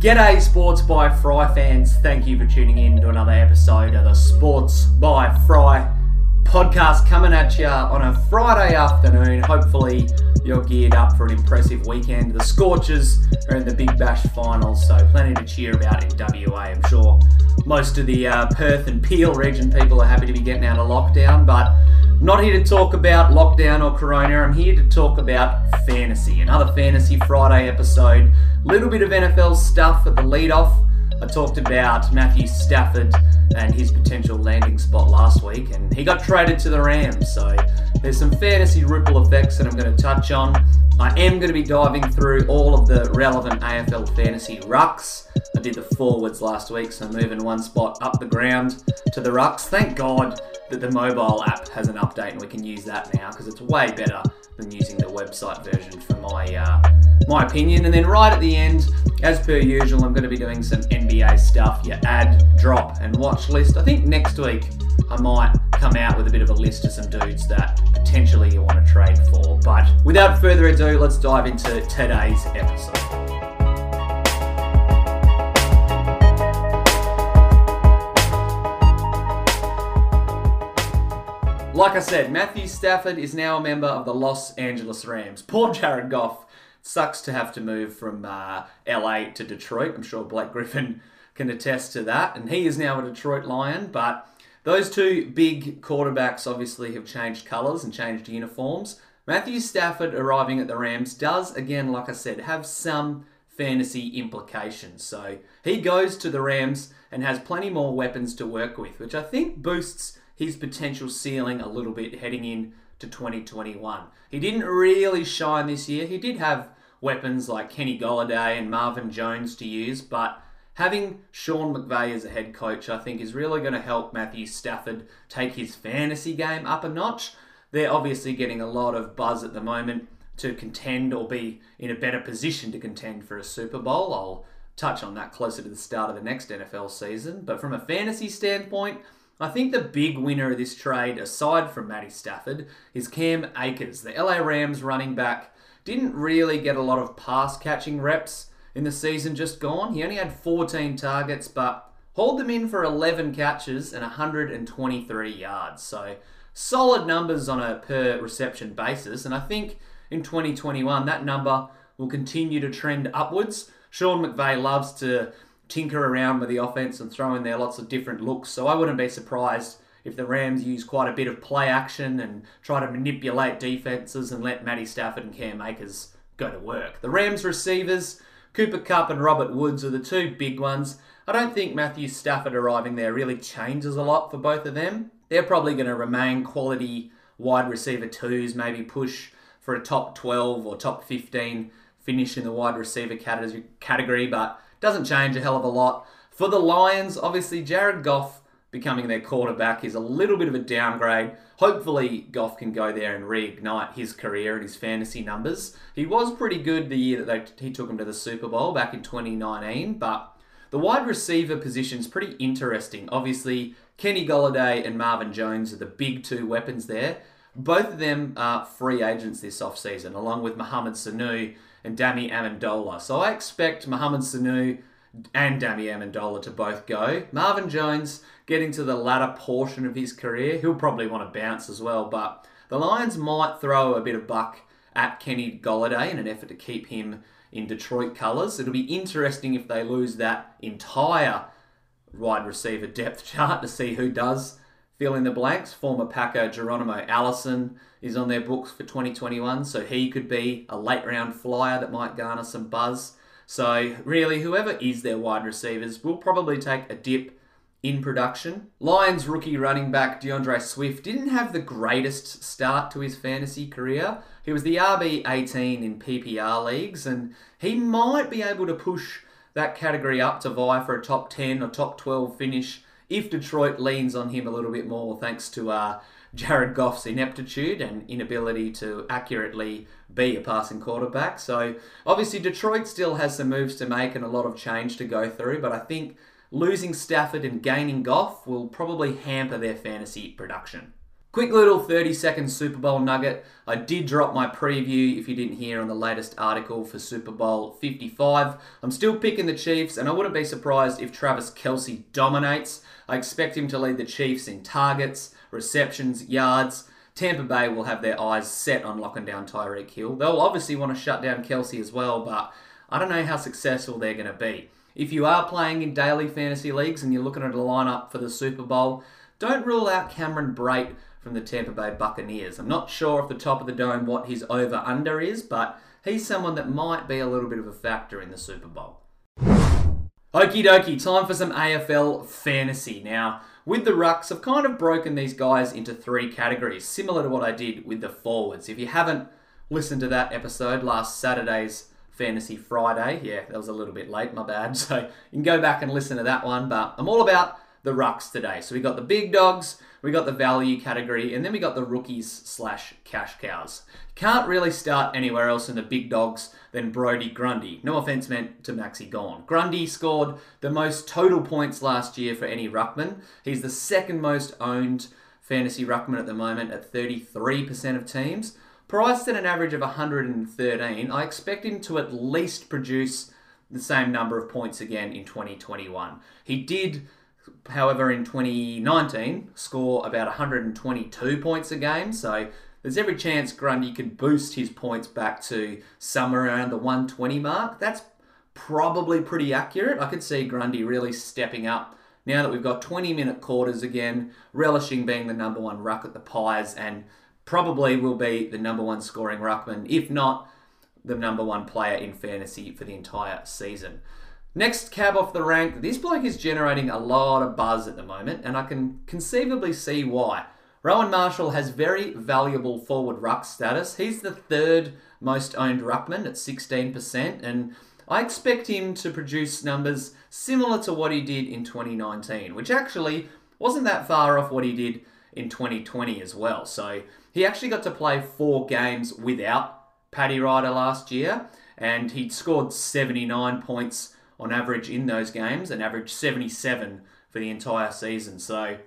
G'day, Sports by Fry fans. Thank you for tuning in to another episode of the Sports by Fry podcast coming at you on a Friday afternoon. Hopefully, you're geared up for an impressive weekend. The Scorchers are in the Big Bash finals, so plenty to cheer about in WA. I'm sure most of the uh, Perth and Peel region people are happy to be getting out of lockdown, but not here to talk about lockdown or corona. I'm here to talk about fantasy. Another Fantasy Friday episode. Little bit of NFL stuff at the lead off. I talked about Matthew Stafford and his potential landing spot last week, and he got traded to the Rams. So there's some fantasy ripple effects that I'm going to touch on. I am going to be diving through all of the relevant AFL fantasy rucks. I did the forwards last week, so moving one spot up the ground to the rucks. Thank God that the mobile app has an update and we can use that now because it's way better than using the website version for my uh, my opinion. And then right at the end, as per usual, I'm going to be doing some NBA stuff. Your ad, drop, and watch list. I think next week I might come out with a bit of a list of some dudes that potentially you want to trade for. But without further ado, let's dive into today's episode. Like I said, Matthew Stafford is now a member of the Los Angeles Rams. Poor Jared Goff. Sucks to have to move from uh, LA to Detroit. I'm sure Blake Griffin can attest to that. And he is now a Detroit Lion. But those two big quarterbacks obviously have changed colours and changed uniforms. Matthew Stafford arriving at the Rams does, again, like I said, have some fantasy implications. So he goes to the Rams and has plenty more weapons to work with, which I think boosts his potential ceiling a little bit heading in to 2021. He didn't really shine this year. He did have weapons like Kenny Golladay and Marvin Jones to use, but having Sean McVay as a head coach, I think, is really going to help Matthew Stafford take his fantasy game up a notch. They're obviously getting a lot of buzz at the moment to contend or be in a better position to contend for a Super Bowl. I'll touch on that closer to the start of the next NFL season. But from a fantasy standpoint, I think the big winner of this trade, aside from Matty Stafford, is Cam Akers. The LA Rams running back didn't really get a lot of pass catching reps in the season just gone. He only had 14 targets, but hauled them in for 11 catches and 123 yards. So solid numbers on a per reception basis. And I think in 2021, that number will continue to trend upwards. Sean McVay loves to tinker around with the offense and throw in there lots of different looks. So I wouldn't be surprised if the Rams use quite a bit of play action and try to manipulate defenses and let Matty Stafford and Cam Akers go to work. The Rams receivers, Cooper Kupp and Robert Woods are the two big ones. I don't think Matthew Stafford arriving there really changes a lot for both of them. They're probably going to remain quality wide receiver twos, maybe push for a top 12 or top 15 finish in the wide receiver category, but doesn't change a hell of a lot. For the Lions, obviously, Jared Goff becoming their quarterback is a little bit of a downgrade. Hopefully, Goff can go there and reignite his career and his fantasy numbers. He was pretty good the year that they, he took him to the Super Bowl back in 2019, but the wide receiver position is pretty interesting. Obviously, Kenny Golladay and Marvin Jones are the big two weapons there. Both of them are free agents this offseason, along with Mohamed Sanu and Danny Amendola. So I expect Mohamed Sanu and Danny Amendola to both go. Marvin Jones getting to the latter portion of his career, he'll probably want to bounce as well, but the Lions might throw a bit of buck at Kenny Golladay in an effort to keep him in Detroit colours. It'll be interesting if they lose that entire wide receiver depth chart to see who does fill in the blanks. Former Packer Geronimo Allison is on their books for 2021, so he could be a late round flyer that might garner some buzz. So, really, whoever is their wide receivers will probably take a dip in production. Lions rookie running back D'Andre Swift didn't have the greatest start to his fantasy career. He was the RB18 in PPR leagues, and he might be able to push that category up to vie for a top 10 or top 12 finish if Detroit leans on him a little bit more, thanks to uh, Jared Goff's ineptitude and inability to accurately be a passing quarterback. So obviously Detroit still has some moves to make and a lot of change to go through, but I think losing Stafford and gaining Goff will probably hamper their fantasy production. Quick little 30 second Super Bowl nugget. I did drop my preview, if you didn't hear, on the latest article for Super Bowl 55. I'm still picking the Chiefs, and I wouldn't be surprised if Travis Kelce dominates. I expect him to lead the Chiefs in targets, receptions, yards. Tampa Bay will have their eyes set on locking down Tyreek Hill. They'll obviously want to shut down Kelce as well, but I don't know how successful they're going to be. If you are playing in daily fantasy leagues and you're looking at a lineup for the Super Bowl, don't rule out Cameron Brate from the Tampa Bay Buccaneers. I'm not sure off the top of the dome what his over under is, but he's someone that might be a little bit of a factor in the Super Bowl. Okie dokie, time for some AFL fantasy. Now, with the rucks, I've kind of broken these guys into three categories, similar to what I did with the forwards. If you haven't listened to that episode last Saturday's Fantasy Friday, yeah, that was a little bit late, my bad. So you can go back and listen to that one, but I'm all about the rucks today. So we got the big dogs, we got the value category, and then we got the rookies slash cash cows. Can't really start anywhere else in the big dogs than Brodie Grundy. No offense meant to Maxi Gawn. Grundy scored the most total points last year for any ruckman. He's the second most owned fantasy ruckman at the moment at 33% of teams. Priced at an average of 113, I expect him to at least produce the same number of points again in 2021. He did however, in 2019, score about 122 points a game. So there's every chance Grundy could boost his points back to somewhere around the 120 mark. That's probably pretty accurate. I could see Grundy really stepping up now that we've got 20 minute quarters again, relishing being the number one ruck at the Pies, and probably will be the number one scoring ruckman, if not the number one player in fantasy for the entire season. Next cab off the rank, this bloke is generating a lot of buzz at the moment, and I can conceivably see why. Rowan Marshall has very valuable forward ruck status. He's the third most owned ruckman at 16%, and I expect him to produce numbers similar to what he did in 2019, which actually wasn't that far off what he did in 2020 as well. So he actually got to play four games without Paddy Ryder last year, and he'd scored 79 points on average in those games and averaged 77 for the entire season. So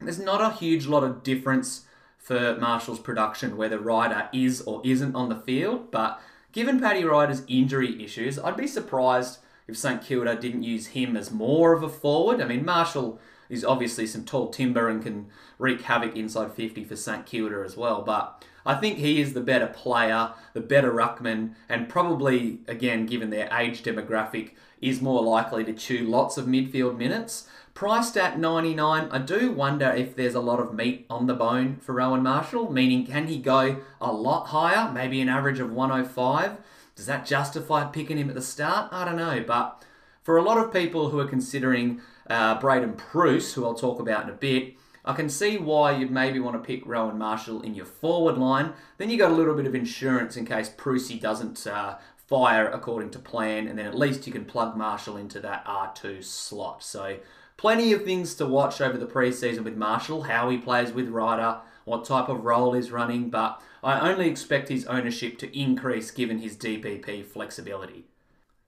there's not a huge lot of difference for Marshall's production whether Ryder is or isn't on the field, but given Paddy Ryder's injury issues, I'd be surprised if St Kilda didn't use him as more of a forward. I mean, Marshall is obviously some tall timber and can wreak havoc inside 50 for St Kilda as well, but I think he is the better player, the better ruckman, and probably, again, given their age demographic, is more likely to chew lots of midfield minutes. Priced at 99, I do wonder if there's a lot of meat on the bone for Rowan Marshall, meaning can he go a lot higher, maybe an average of 105? Does that justify picking him at the start? I don't know, but for a lot of people who are considering uh, Braydon Preuss, who I'll talk about in a bit, I can see why you'd maybe want to pick Rowan Marshall in your forward line. Then you got a little bit of insurance in case Prusy doesn't uh, fire according to plan, and then at least you can plug Marshall into that R2 slot. So, plenty of things to watch over the preseason with Marshall, how he plays with Ryder, what type of role he's running, but I only expect his ownership to increase given his DPP flexibility.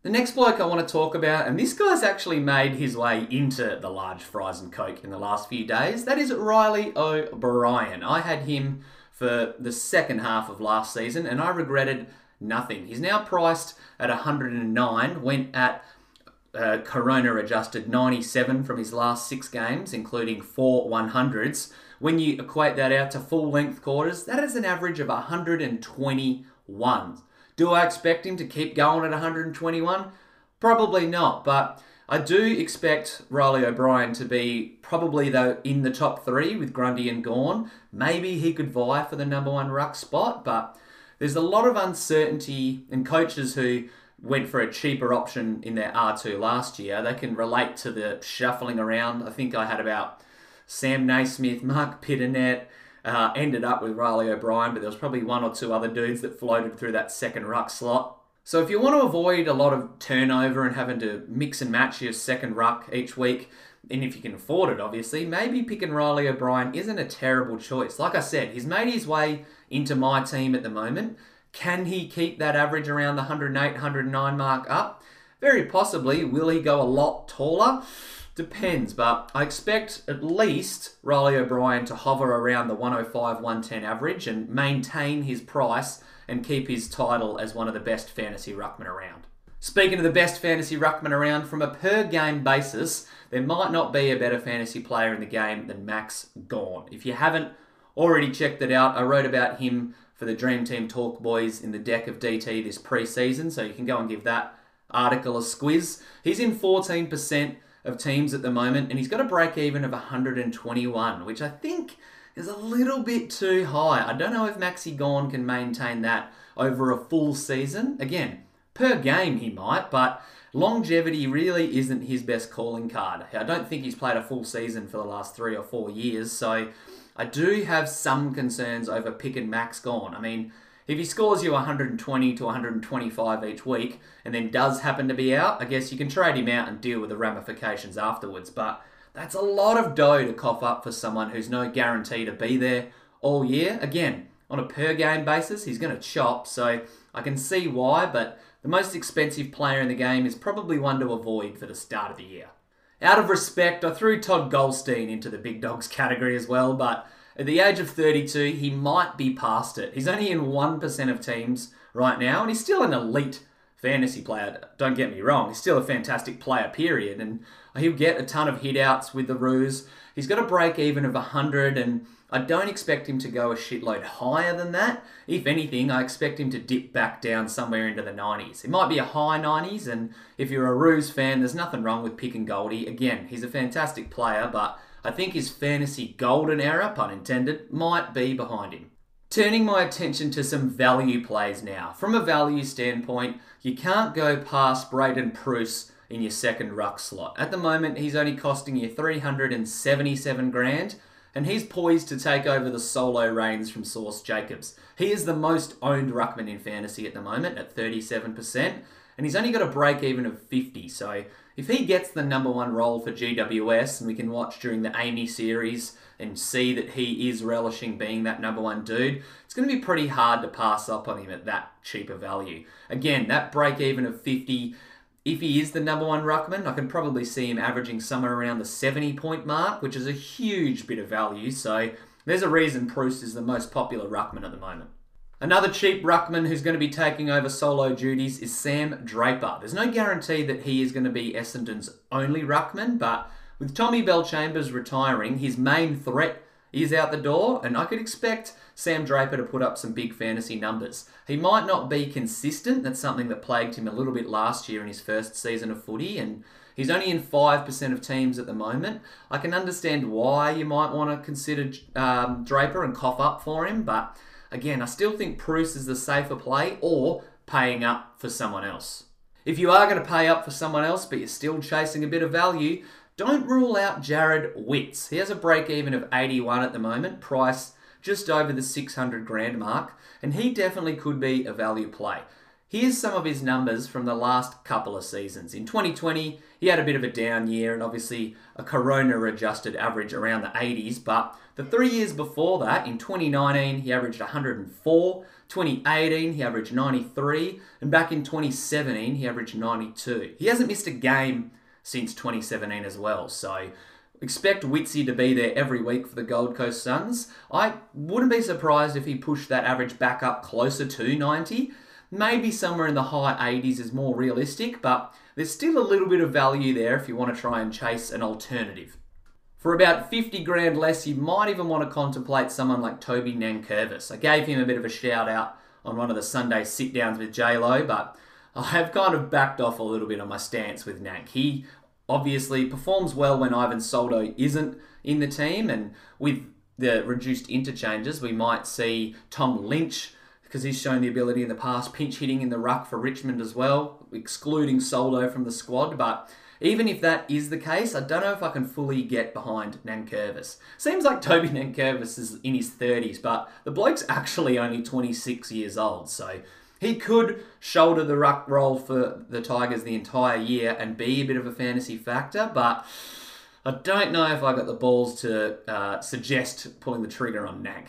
The next bloke I want to talk about, and this guy's actually made his way into the large fries and coke in the last few days, that is Riley O'Brien. I had him for the second half of last season, and I regretted nothing. He's now priced at 109, went at uh, Corona adjusted 97 from his last six games, including four 100s. When you equate that out to full length quarters, that is an average of 121. Do I expect him to keep going at 121? Probably not, but I do expect Riley O'Brien to be probably though in the top three with Grundy and Gawn. Maybe he could vie for the number one ruck spot, but there's a lot of uncertainty and coaches who went for a cheaper option in their R2 last year. They can relate to the shuffling around. I think I had about Sam Naismith, Marc Pittonet, uh, ended up with Riley O'Brien, but there was probably one or two other dudes that floated through that second ruck slot. So if you want to avoid a lot of turnover and having to mix and match your second ruck each week, and if you can afford it, obviously, maybe picking Riley O'Brien isn't a terrible choice. Like I said, he's made his way into my team at the moment. Can he keep that average around the 108, 109 mark up? Very possibly. Will he go a lot taller? Depends, but I expect at least Riley O'Brien to hover around the 105 110 average and maintain his price and keep his title as one of the best fantasy ruckmen around. Speaking of the best fantasy ruckman around, from a per game basis, there might not be a better fantasy player in the game than Max Gawn. If you haven't already checked it out, I wrote about him for the Dream Team Talk Boys in the deck of DT this pre-season, so you can go and give that article a squiz. He's in 14% of teams at the moment, and he's got a break even of 121, which I think is a little bit too high. I don't know if Maxi Gawn can maintain that over a full season. Again, per game he might, but longevity really isn't his best calling card. I don't think he's played a full season for the last three or four years, so I do have some concerns over pick and Max Gawn. I mean, if he scores you 120 to 125 each week and then does happen to be out, I guess you can trade him out and deal with the ramifications afterwards. But that's a lot of dough to cough up for someone who's no guarantee to be there all year. Again, on a per game basis, he's going to chop, so I can see why, but the most expensive player in the game is probably one to avoid for the start of the year. Out of respect, I threw Todd Goldstein into the big dogs category as well, but at the age of 32, he might be past it. He's only in 1% of teams right now, and he's still an elite fantasy player. Don't get me wrong, he's still a fantastic player, period. And he'll get a ton of hitouts with the Roos. He's got a break even of 100, and I don't expect him to go a shitload higher than that. If anything, I expect him to dip back down somewhere into the 90s. It might be a high 90s, and if you're a Roos fan, there's nothing wrong with picking Goldie. Again, he's a fantastic player, but I think his fantasy golden era, pun intended, might be behind him. Turning my attention to some value plays now. From a value standpoint, you can't go past Braydon Preuss in your second ruck slot. At the moment, he's only costing you 377 grand, and he's poised to take over the solo reins from Sauce Jacobs. He is the most owned ruckman in fantasy at the moment at 37%, and he's only got a break even of 50. So if he gets the number one role for GWS, and we can watch during the AAMI series and see that he is relishing being that number one dude, it's going to be pretty hard to pass up on him at that cheaper value. Again, that break even of 50 if he is the number one ruckman, I can probably see him averaging somewhere around the 70 point mark, which is a huge bit of value. So there's a reason Preuss is the most popular ruckman at the moment. Another cheap ruckman who's going to be taking over solo duties is Sam Draper. There's no guarantee that he is going to be Essendon's only ruckman, but with Tommy Bellchambers retiring, his main threat is out the door, and I could expect Sam Draper to put up some big fantasy numbers. He might not be consistent, that's something that plagued him a little bit last year in his first season of footy, and he's only in 5% of teams at the moment. I can understand why you might want to consider um, Draper and cough up for him, but again, I still think Preuss is the safer play or paying up for someone else. If you are going to pay up for someone else, but you're still chasing a bit of value, don't rule out Jarrod Witts. He has a break even of 81 at the moment, price just over the 600 grand mark, and he definitely could be a value play. Here's some of his numbers from the last couple of seasons. In 2020, he had a bit of a down year and obviously a corona adjusted average around the 80s, but the three years before that, in 2019, he averaged 104, 2018, he averaged 93, and back in 2017, he averaged 92. He hasn't missed a game since 2017 as well. So expect Witsy to be there every week for the Gold Coast Suns. I wouldn't be surprised if he pushed that average back up closer to 90. Maybe somewhere in the high 80s is more realistic, but there's still a little bit of value there if you want to try and chase an alternative. For about 50 grand less, you might even want to contemplate someone like Toby Nankervis. I gave him a bit of a shout out on one of the Sunday sit downs with JLo, but I have kind of backed off a little bit on my stance with Nank. He obviously performs well when Ivan Soldo isn't in the team, and with the reduced interchanges, we might see Tom Lynch because he's shown the ability in the past, pinch hitting in the ruck for Richmond as well, excluding Soldo from the squad. But even if that is the case, I don't know if I can fully get behind Nankervis. Seems like Toby Nankervis is in his 30s, but the bloke's actually only 26 years old, so he could shoulder the ruck role for the Tigers the entire year and be a bit of a fantasy factor, but I don't know if I got the balls to uh, suggest pulling the trigger on Nank.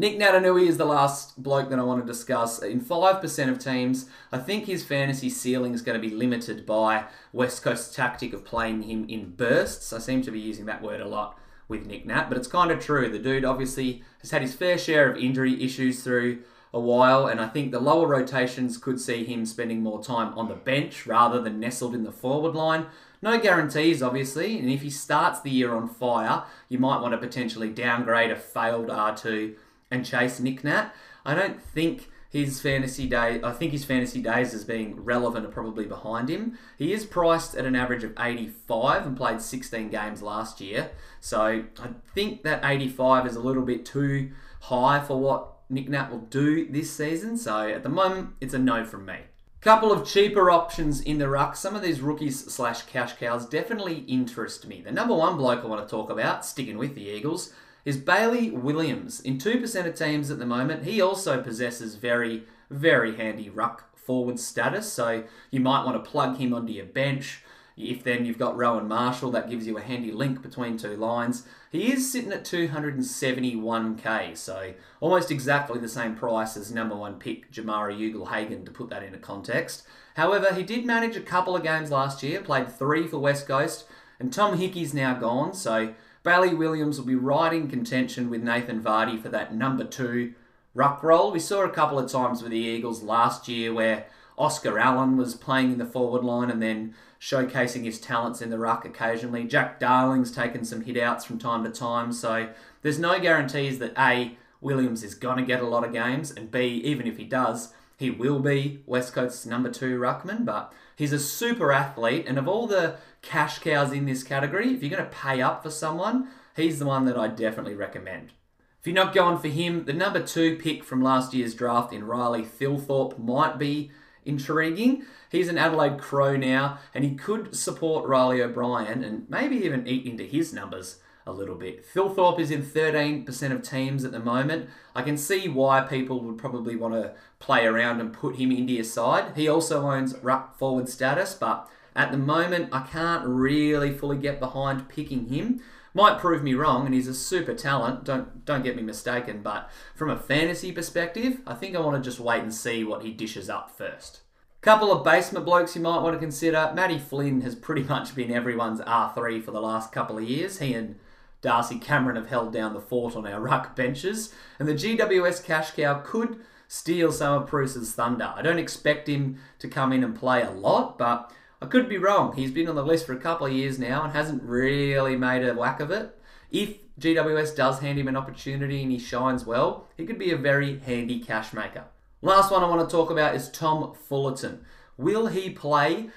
Nic Naitanui is the last bloke that I want to discuss. In 5% of teams, I think his fantasy ceiling is going to be limited by West Coast's tactic of playing him in bursts. I seem to be using that word a lot with Nick Nat, but it's kind of true. The dude obviously has had his fair share of injury issues through a while, and I think the lower rotations could see him spending more time on the bench rather than nestled in the forward line. No guarantees, obviously, and if he starts the year on fire, you might want to potentially downgrade a failed R2 and chase Nick Nat. I don't think his fantasy day I think his fantasy days as being relevant are probably behind him. He is priced at an average of 85 and played 16 games last year. So I think that 85 is a little bit too high for what Nick Nat will do this season. So at the moment it's a no from me. Couple of cheaper options in the ruck. Some of these rookies slash cash cows definitely interest me. The number one bloke I want to talk about, sticking with the Eagles, is Bailey Williams. In 2% of teams at the moment, he also possesses very, very handy ruck forward status. So you might want to plug him onto your bench. If then you've got Rowan Marshall, that gives you a handy link between two lines. He is sitting at 271k, so almost exactly the same price as number one pick Jamarra Ugle-Hagan, to put that into context. However, he did manage a couple of games last year, played three for West Coast, and Tom Hickey's now gone, so Bailey Williams will be right in contention with Nathan Vardy for that number two ruck role. We saw a couple of times with the Eagles last year where Oscar Allen was playing in the forward line and then showcasing his talents in the ruck occasionally. Jack Darling's taken some hit outs from time to time, so there's no guarantees that A, Williams is going to get a lot of games, and B, even if he does, he will be West Coast's number two ruckman, but he's a super athlete, and of all the cash cows in this category, if you're going to pay up for someone, he's the one that I definitely recommend. If you're not going for him, the number two pick from last year's draft in Riley Thilthorpe might be intriguing. He's an Adelaide Crow now, and he could support Riley O'Brien and maybe even eat into his numbers a little bit. Thilthorpe is in 13% of teams at the moment. I can see why people would probably want to play around and put him into your side. He also owns ruck forward status, but at the moment, I can't really fully get behind picking him. Might prove me wrong, and he's a super talent. Don't don't get me mistaken, but from a fantasy perspective, I think I want to just wait and see what he dishes up first. Couple of basement blokes you might want to consider. Matty Flynn has pretty much been everyone's R3 for the last couple of years. He and Darcy Cameron have held down the fort on our ruck benches, and the GWS cash cow could steal some of Preuss's thunder. I don't expect him to come in and play a lot, but I could be wrong. He's been on the list for a couple of years now and hasn't really made a whack of it. If GWS does hand him an opportunity and he shines well, he could be a very handy cash maker. Last one I want to talk about is Tom Fullerton. Will he play?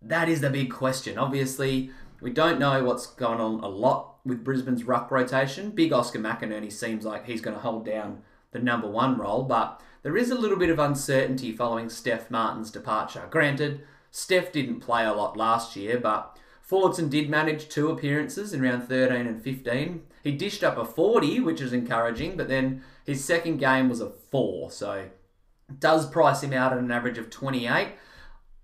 That is the big question. Obviously, we don't know what's going on a lot with Brisbane's ruck rotation. Big Oscar McInerney seems like he's going to hold down the number one role, but there is a little bit of uncertainty following Steph Martin's departure. Granted, Steph didn't play a lot last year, but Fullerton did manage two appearances in round 13 and 15. He dished up a 40, which is encouraging, but then his second game was a 4, so does price him out at an average of 28.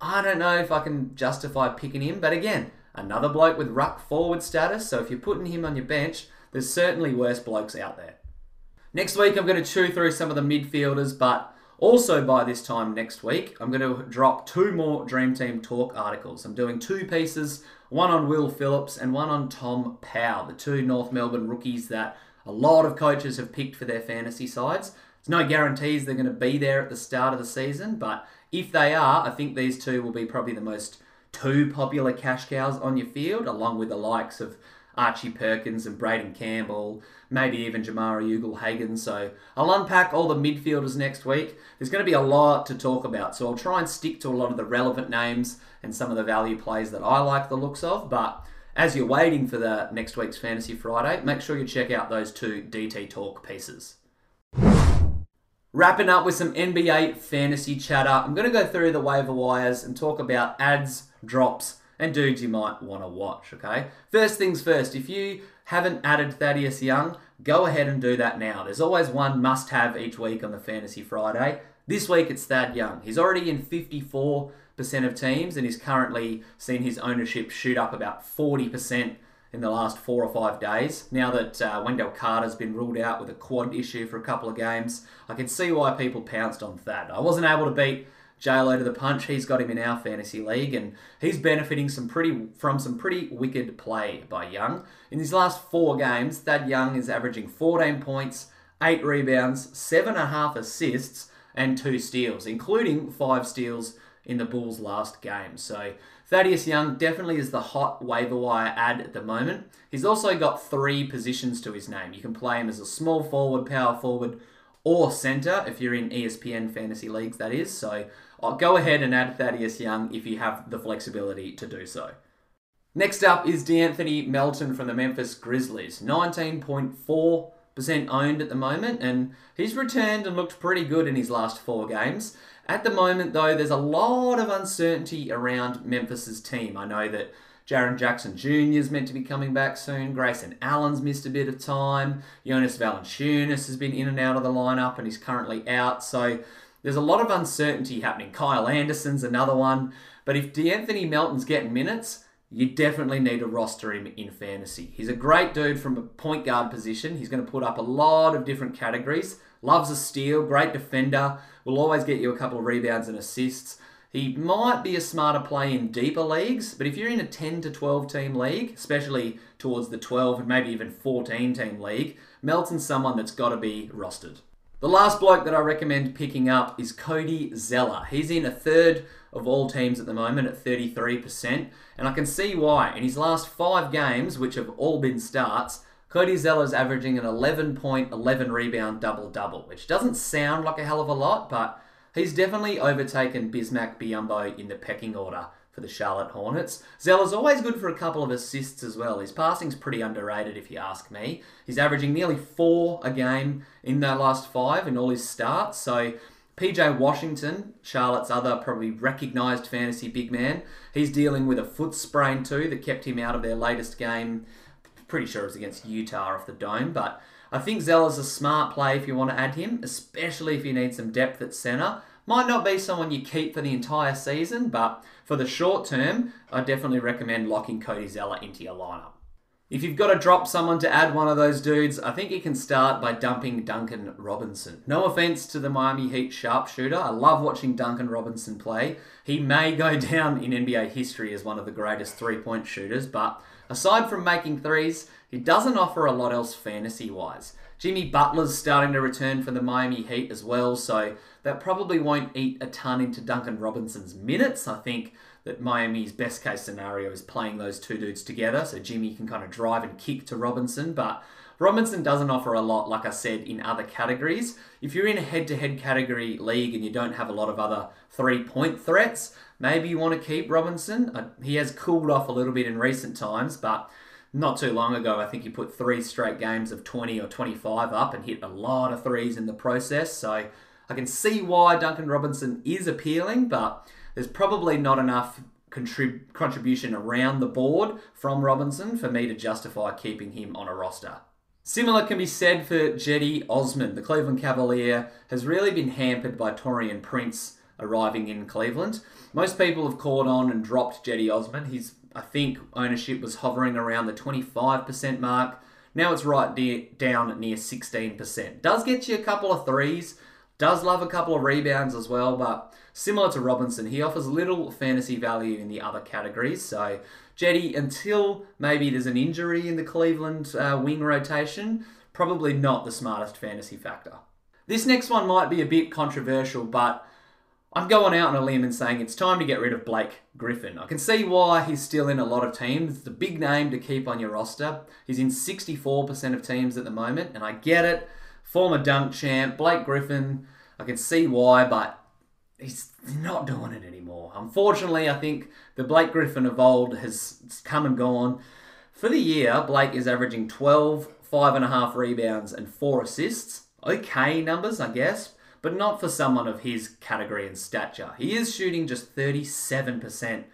I don't know if I can justify picking him, but again, another bloke with ruck forward status, so if you're putting him on your bench, there's certainly worse blokes out there. Next week, I'm going to chew through some of the midfielders, but also, by this time next week, I'm going to drop two more Dream Team Talk articles. I'm doing two pieces, one on Will Phillips and one on Tom Powell, the two North Melbourne rookies that a lot of coaches have picked for their fantasy sides. There's no guarantees they're going to be there at the start of the season, but if they are, I think these two will be probably the most two popular cash cows on your field, along with the likes of Archie Perkins and Braeden Campbell, maybe even Jamarra Ugle-Hagan. So I'll unpack all the midfielders next week. There's going to be a lot to talk about, so I'll try and stick to a lot of the relevant names and some of the value plays that I like the looks of. But as you're waiting for the next week's Fantasy Friday, make sure you check out those two DT Talk pieces. Wrapping up with some NBA fantasy chatter, I'm going to go through the waiver wires and talk about ads, drops, and dudes you might want to watch, okay? First things first, if you haven't added Thaddeus Young, go ahead and do that now. There's always one must have each week on the Fantasy Friday. This week it's Thad Young. He's already in 54% of teams and he's currently seen his ownership shoot up about 40% in the last four or five days. Now that uh, Wendell Carter's been ruled out with a quad issue for a couple of games, I can see why people pounced on Thad. I wasn't able to beat JLo to the punch. He's got him in our fantasy league, and he's benefiting some pretty from some pretty wicked play by Young. In his last four games, Thad Young is averaging 14 points, eight rebounds, seven and a half assists, and two steals, including five steals in the Bulls' last game. So Thaddeus Young definitely is the hot waiver wire ad at the moment. He's also got three positions to his name. You can play him as a small forward, power forward, or centre if you're in ESPN fantasy leagues, that is. So I'll uh, go ahead and add Thaddeus Young if you have the flexibility to do so. Next up is De'Anthony Melton from the Memphis Grizzlies. 19.4% owned at the moment, and he's returned and looked pretty good in his last four games. At the moment, though, there's a lot of uncertainty around Memphis's team. I know that Jaren Jackson Jr. is meant to be coming back soon. Grayson Allen's missed a bit of time. Jonas Valanciunas has been in and out of the lineup and he's currently out. So there's a lot of uncertainty happening. Kyle Anderson's another one. But if De'Anthony Melton's getting minutes, you definitely need to roster him in fantasy. He's a great dude from a point guard position. He's going to put up a lot of different categories. Loves a steal, great defender, will always get you a couple of rebounds and assists. He might be a smarter play in deeper leagues, but if you're in a 10 to 12 team league, especially towards the 12 and maybe even 14 team league, Melton's someone that's got to be rostered. The last bloke that I recommend picking up is Cody Zeller. He's in a third of all teams at the moment at 33%, and I can see why. In his last five games, which have all been starts, Cody Zeller's averaging an 11 point, 11 rebound double double, which doesn't sound like a hell of a lot, but He's definitely overtaken Bismack Biyombo in the pecking order for the Charlotte Hornets. Zeller's always good for a couple of assists as well. His passing's pretty underrated if you ask me. He's averaging nearly four a game in the last five in all his starts. So PJ Washington, Charlotte's other probably recognised fantasy big man, he's dealing with a foot sprain too that kept him out of their latest game. Pretty sure it was against Utah off the dome, but I think Zeller's a smart play if you want to add him, especially if you need some depth at centre. Might not be someone you keep for the entire season, but for the short term, I definitely recommend locking Cody Zeller into your lineup. If you've got to drop someone to add one of those dudes, I think you can start by dumping Duncan Robinson. No offense to the Miami Heat sharpshooter. I love watching Duncan Robinson play. He may go down in NBA history as one of the greatest three point shooters, but aside from making threes, he doesn't offer a lot else fantasy wise. Jimmy Butler's starting to return for the Miami Heat as well, so that probably won't eat a ton into Duncan Robinson's minutes. I think that Miami's best case scenario is playing those two dudes together, so Jimmy can kind of drive and kick to Robinson, but Robinson doesn't offer a lot, like I said, in other categories. If you're in a head to head category league and you don't have a lot of other three point threats, maybe you want to keep Robinson. Uh, he has cooled off a little bit in recent times, but not too long ago, I think he put three straight games of 20 or 25 up and hit a lot of threes in the process. So I can see why Duncan Robinson is appealing, but there's probably not enough contrib- contribution around the board from Robinson for me to justify keeping him on a roster. Similar can be said for Cedi Osman. The Cleveland Cavalier has really been hampered by Taurean Prince arriving in Cleveland. Most people have caught on and dropped Cedi Osman. He's I think ownership was hovering around the 25% mark. Now it's right de- down near 16%. Does get you a couple of threes, does love a couple of rebounds as well, but similar to Robinson, he offers little fantasy value in the other categories. So, Cedi, until maybe there's an injury in the Cleveland uh, wing rotation, probably not the smartest fantasy factor. This next one might be a bit controversial, but I'm going out on a limb and saying it's time to get rid of Blake Griffin. I can see why he's still in a lot of teams. It's a big name to keep on your roster. He's in 64% of teams at the moment, and I get it. Former dunk champ, Blake Griffin, I can see why, but he's not doing it anymore. Unfortunately, I think the Blake Griffin of old has come and gone. For the year, Blake is averaging 12, 5.5 rebounds, and 4 assists. Okay numbers, I guess, but not for someone of his category and stature. He is shooting just 37%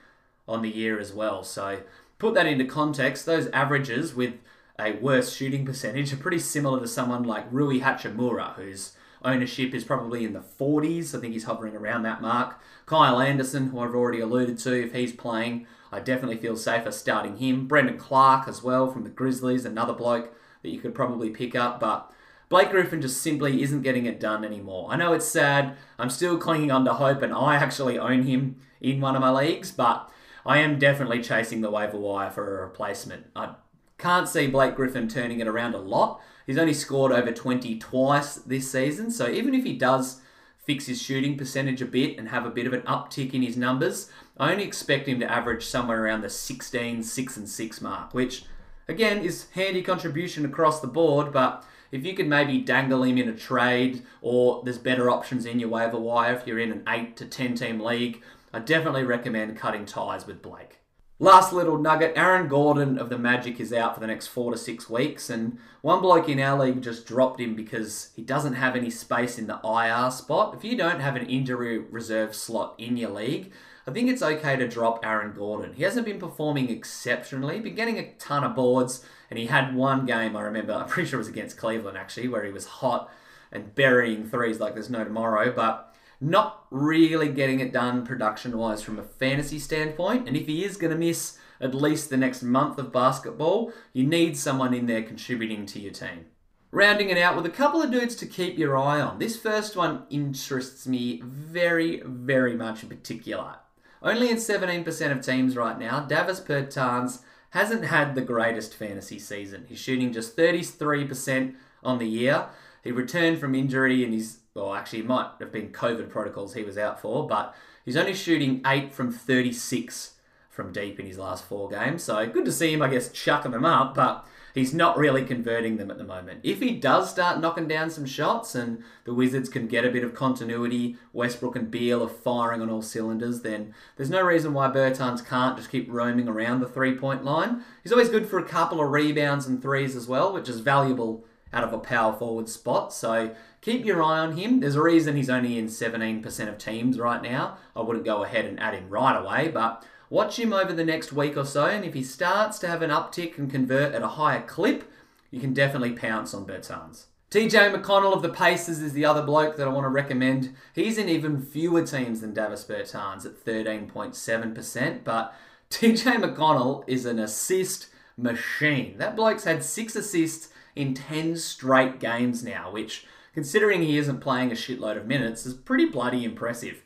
on the year as well. So put that into context, those averages with a worse shooting percentage are pretty similar to someone like Rui Hachimura, whose ownership is probably in the 40s. I think he's hovering around that mark. Kyle Anderson, who I've already alluded to, if he's playing, I definitely feel safer starting him. Brandon Clarke as well from the Grizzlies, another bloke that you could probably pick up, but Blake Griffin just simply isn't getting it done anymore. I know it's sad. I'm still clinging on to hope, and I actually own him in one of my leagues, but I am definitely chasing the waiver wire for a replacement. I can't see Blake Griffin turning it around a lot. He's only scored over 20 twice this season, so even if he does fix his shooting percentage a bit and have a bit of an uptick in his numbers, I only expect him to average somewhere around the 16, 6 and 6 mark, which again is handy contribution across the board, but if you could maybe dangle him in a trade or there's better options in your waiver wire if you're in an 8 to 10 team league, I definitely recommend cutting ties with Blake. Last little nugget Aaron Gordon of the Magic is out for the next four to six weeks, and one bloke in our league just dropped him because he doesn't have any space in the IR spot. If you don't have an injury reserve slot in your league, I think it's okay to drop Aaron Gordon. He hasn't been performing exceptionally, been getting a ton of boards, and he had one game, I remember, I'm pretty sure it was against Cleveland actually, where he was hot and burying threes like there's no tomorrow, but not really getting it done production wise from a fantasy standpoint. And if he is going to miss at least the next month of basketball, you need someone in there contributing to your team. Rounding it out with a couple of dudes to keep your eye on. This first one interests me very, very much in particular. Only in 17% of teams right now, Davis Bertans hasn't had the greatest fantasy season. He's shooting just 33% on the year. He returned from injury and he's, well, actually, it might have been COVID protocols he was out for, but he's only shooting 8 from 36 from deep in his last four games. So good to see him, I guess, chucking them up, but he's not really converting them at the moment. If he does start knocking down some shots and the Wizards can get a bit of continuity, Westbrook and Beal are firing on all cylinders, then there's no reason why Bertans can't just keep roaming around the three point line. He's always good for a couple of rebounds and threes as well, which is valuable out of a power forward spot. So keep your eye on him. There's a reason he's only in 17% of teams right now. I wouldn't go ahead and add him right away, but Watch him over the next week or so, and if he starts to have an uptick and convert at a higher clip, you can definitely pounce on Bertans. TJ McConnell of the Pacers is the other bloke that I want to recommend. He's in even fewer teams than Davis Bertans at 13.7%, but TJ McConnell is an assist machine. That bloke's had six assists in 10 straight games now, which, considering he isn't playing a shitload of minutes, is pretty bloody impressive.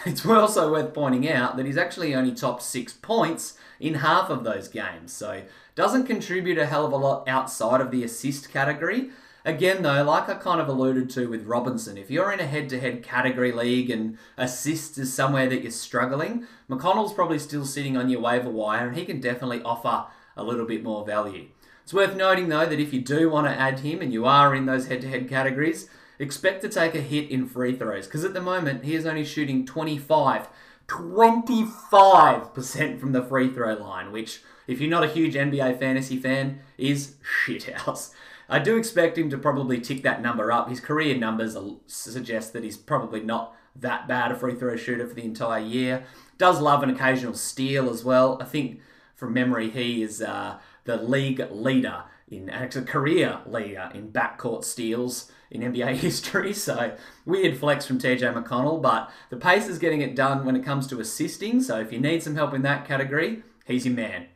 It's also worth pointing out that he's actually only topped six points in half of those games, so doesn't contribute a hell of a lot outside of the assist category. Again, though, like I kind of alluded to with Robinson, if you're in a head to head category league and assists is somewhere that you're struggling, McConnell's probably still sitting on your waiver wire and he can definitely offer a little bit more value. It's worth noting, though, that if you do want to add him and you are in those head to head categories, expect to take a hit in free throws because at the moment he is only shooting 25 25% from the free throw line, which, if you're not a huge NBA fantasy fan, is shithouse. I do expect him to probably tick that number up. His career numbers suggest that he's probably not that bad a free throw shooter for the entire year. Does love an occasional steal as well. I think from memory he is uh, the league leader in actually career leader in backcourt steals in NBA history. So weird flex from TJ McConnell, but the pace is getting it done when it comes to assisting. So if you need some help in that category, he's your man.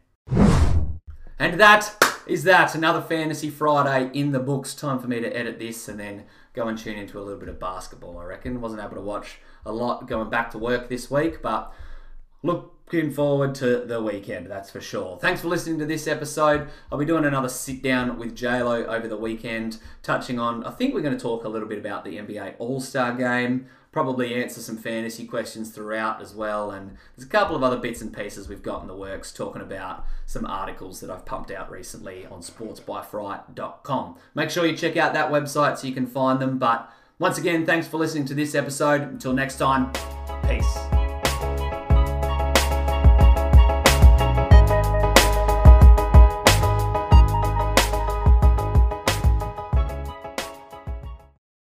And that is that. Another Fantasy Friday in the books. Time for me to edit this and then go and tune into a little bit of basketball, I reckon. Wasn't able to watch a lot going back to work this week, but look looking forward to the weekend, that's for sure. Thanks for listening to this episode. I'll be doing another sit down with JLo over the weekend, touching on, I think we're going to talk a little bit about the NBA All Star game, probably answer some fantasy questions throughout as well. And there's a couple of other bits and pieces we've got in the works talking about some articles that I've pumped out recently on sportsbyfright.com. Make sure you check out that website so you can find them. But once again, thanks for listening to this episode. Until next time, peace.